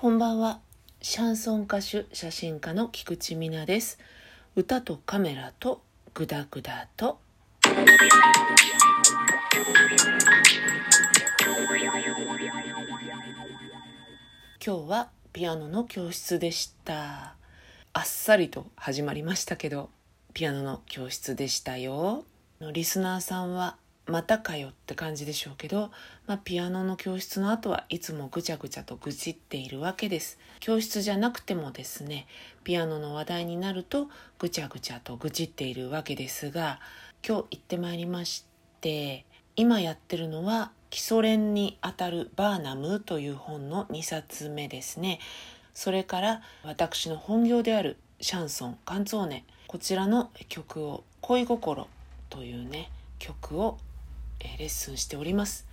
こんばんは。シャンソン歌手、写真家の菊池美奈です。歌とカメラとグダグダと。今日はピアノの教室でした。あっさりと始まりましたけど、ピアノの教室でしたよ。リスナーさんはまたかよって感じでしょうけど、まあ、ピアノの教室の後はいつもぐちゃぐちゃと愚痴っているわけです。教室じゃなくてもですねピアノの話題になるとぐちゃぐちゃと愚痴っているわけですが今日行ってまいりまして今やってるのは基礎練にあたるバーナムという本の2冊目ですね。それから私の本業であるシャンソンカンツォーネ。こちらの曲を恋心というね曲をえレッスンしております。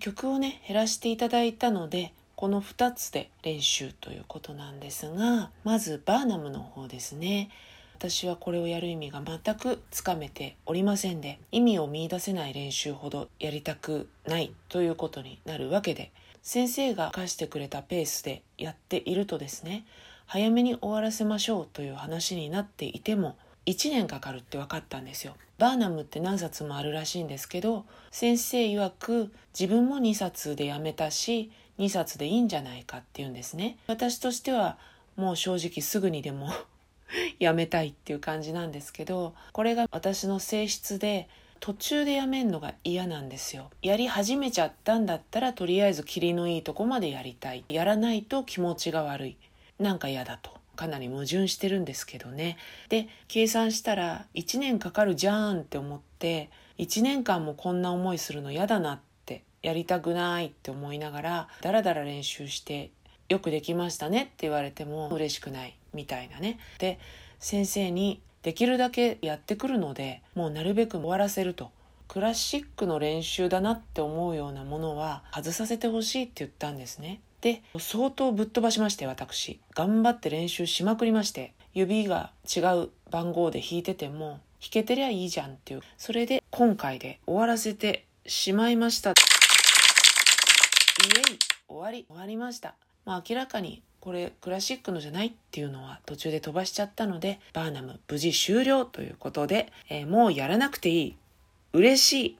曲をね減らしていただいたのでこの2つで練習ということなんですがまずバーナムの方ですね。私はこれをやる意味が全くつかめておりませんで意味を見いだせない練習ほどやりたくないということになるわけで先生が課してくれたペースでやっているとですね早めに終わらせましょうという話になっていても1年かかるって分かったんですよ。バーナムって何冊もあるらしいんですけど先生曰く自分も2冊でやめたし2冊でいいんじゃないかって言うんですね。私としてはもう正直すぐにでも やめたいっていう感じなんですけどこれが私の性質で途中でやめんのが嫌なんですよ。やり始めちゃったんだったらとりあえず霧のいいとこまでやりたい。やらないと気持ちが悪い。なんか嫌だと。かなり矛盾してるんですけどね。で計算したら1年かかるじゃんって思って1年間もこんな思いするの嫌だなってやりたくないって思いながらだらだら練習してよくできましたねって言われても嬉しくないみたいなね。で先生にできるだけやってくるのでもうなるべく終わらせると。クラシックの練習だなって思うようなものは外させてほしいって言ったんですね。で相当ぶっ飛ばしまして私。頑張って練習しまくりまして指が違う番号で弾いてても弾けてりゃいいじゃんっていう。それで今回で終わらせてしまいました。イエイ終わり終わりました。まあ明らかにこれクラシックのじゃないっていうのは途中で飛ばしちゃったのでバーナム無事終了ということで、えー、もうやらなくていい。嬉しい。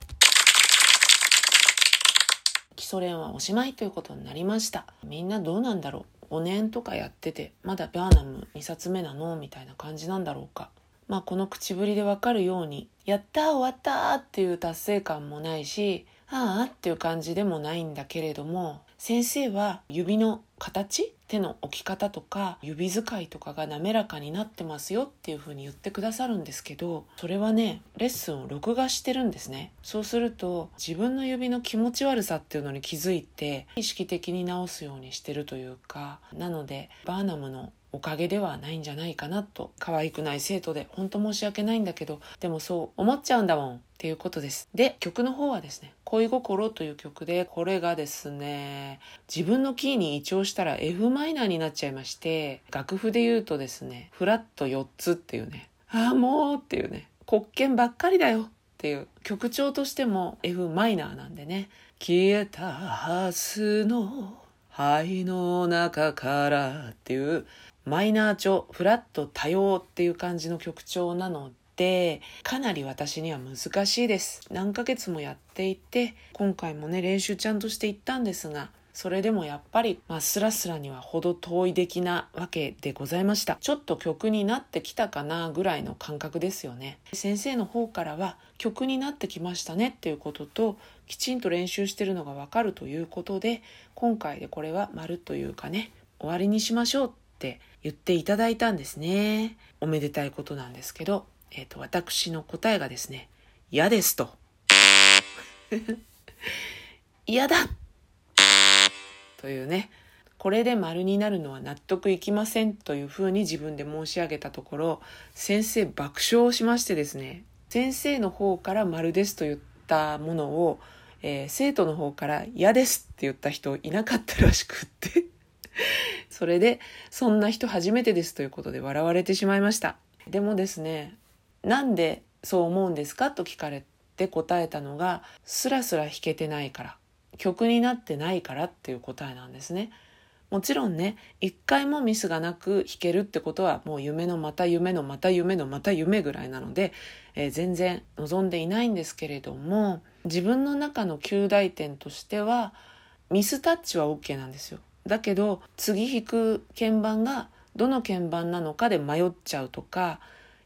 基礎練はおしまいということになりましたみんなどうなんだろう？5年とかやっててまだバーナム2冊目なの？みたいな感じなんだろうか。まあこの口ぶりでわかるようにやった終わったっていう達成感もないしああっていう感じでもないんだけれども先生は指の形手の置き方とか指使いとかが滑らかになってますよっていう風に言ってくださるんですけどそれはねレッスンを録画してるんですね。そうすると自分の指の気持ち悪さっていうのに気づいて意識的に直すようにしてるというかなのでバーナムのおかげではないんじゃないかなと可愛くない生徒で本当申し訳ないんだけどでもそう思っちゃうんだもんっていうことです。で曲の方はですね「恋心」という曲でこれがですね自分のキーに移調したら f マイナーになっちゃいまして楽譜で言うとですねフラット4つっていうねああもうっていうね黒鍵ばっかりだよっていう曲調としても F マイナーなんでね消えたはずの灰の中からっていうマイナー調フラット多様っていう感じの曲調なのでかなり私には難しいです。何ヶ月もやっていて今回もね練習ちゃんとしていったんですがそれでもやっぱり、まあ、スラスラには程遠い出来なわけでございました。ちょっと曲になってきたかなぐらいの感覚ですよね。先生の方からは曲になってきましたねっていうことときちんと練習してるのがわかるということで今回でこれは丸というかね終わりにしましょうって言っていただいたんですね。おめでたいことなんですけど、えっ、ー、と、私の答えがですね、嫌ですと。嫌だというね、これで丸になるのは納得いきませんというふうに自分で申し上げたところ、先生爆笑しましてですね、先生の方から丸ですと言ったものを、えー、生徒の方から嫌ですって言った人いなかったらしくってそれで、そんな人初めてですということで笑われてしまいました。でもですね、なんでそう思うんですかと聞かれて答えたのが、スラスラ弾けてないから、曲になってないからっていう答えなんですね。もちろんね一回もミスがなく弾けるってことはもう夢のまた夢のまた夢のまた夢ぐらいなので、えー、全然望んでいないんですけれども自分の中の旧大点としてはミスタッチは OK なんですよ。だけど次弾く鍵盤がどの鍵盤なのかで迷っちゃうとか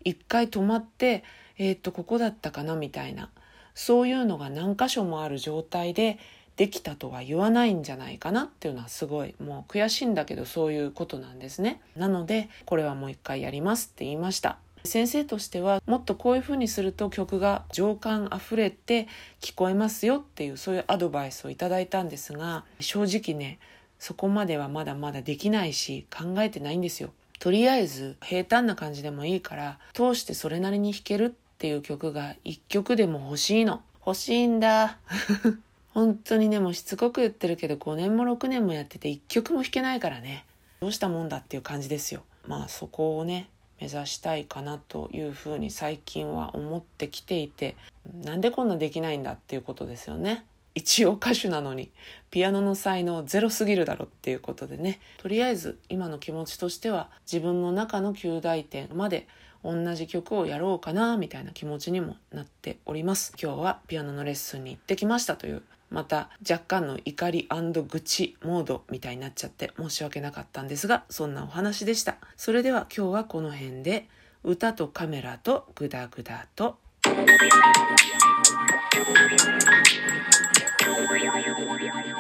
一回止まってえー、っとここだったかなみたいなそういうのが何箇所もある状態でできたとは言わないんじゃないかなっていうのはすごいもう悔しいんだけどそういうことなんですね。なのでこれはもう一回やりますって言いました。先生としてはもっとこういう風にすると曲が情感あふれて聞こえますよっていうそういうアドバイスをいただいたんですが正直ねそこまではまだまだできないし考えてないんですよ。とりあえず平坦な感じでもいいから通してそれなりに弾けるっていう曲が一曲でも欲しいの。欲しいんだ。本当にね、もうしつこく言ってるけど、5年も6年もやってて1曲も弾けないからね。どうしたもんだっていう感じですよ。まあそこをね、目指したいかなというふうに最近は思ってきていて、なんでこんなできないんだっていうことですよね。一応歌手なのにピアノの才能ゼロすぎるだろっていうことでね。とりあえず今の気持ちとしては自分の中の9大点まで同じ曲をやろうかなみたいな気持ちにもなっております。今日はピアノのレッスンに行ってきましたというまた若干の怒り愚痴モードみたいになっちゃって申し訳なかったんですがそんなお話でした。それでは今日はこの辺で歌とカメラとグダグダと。終わりやねん。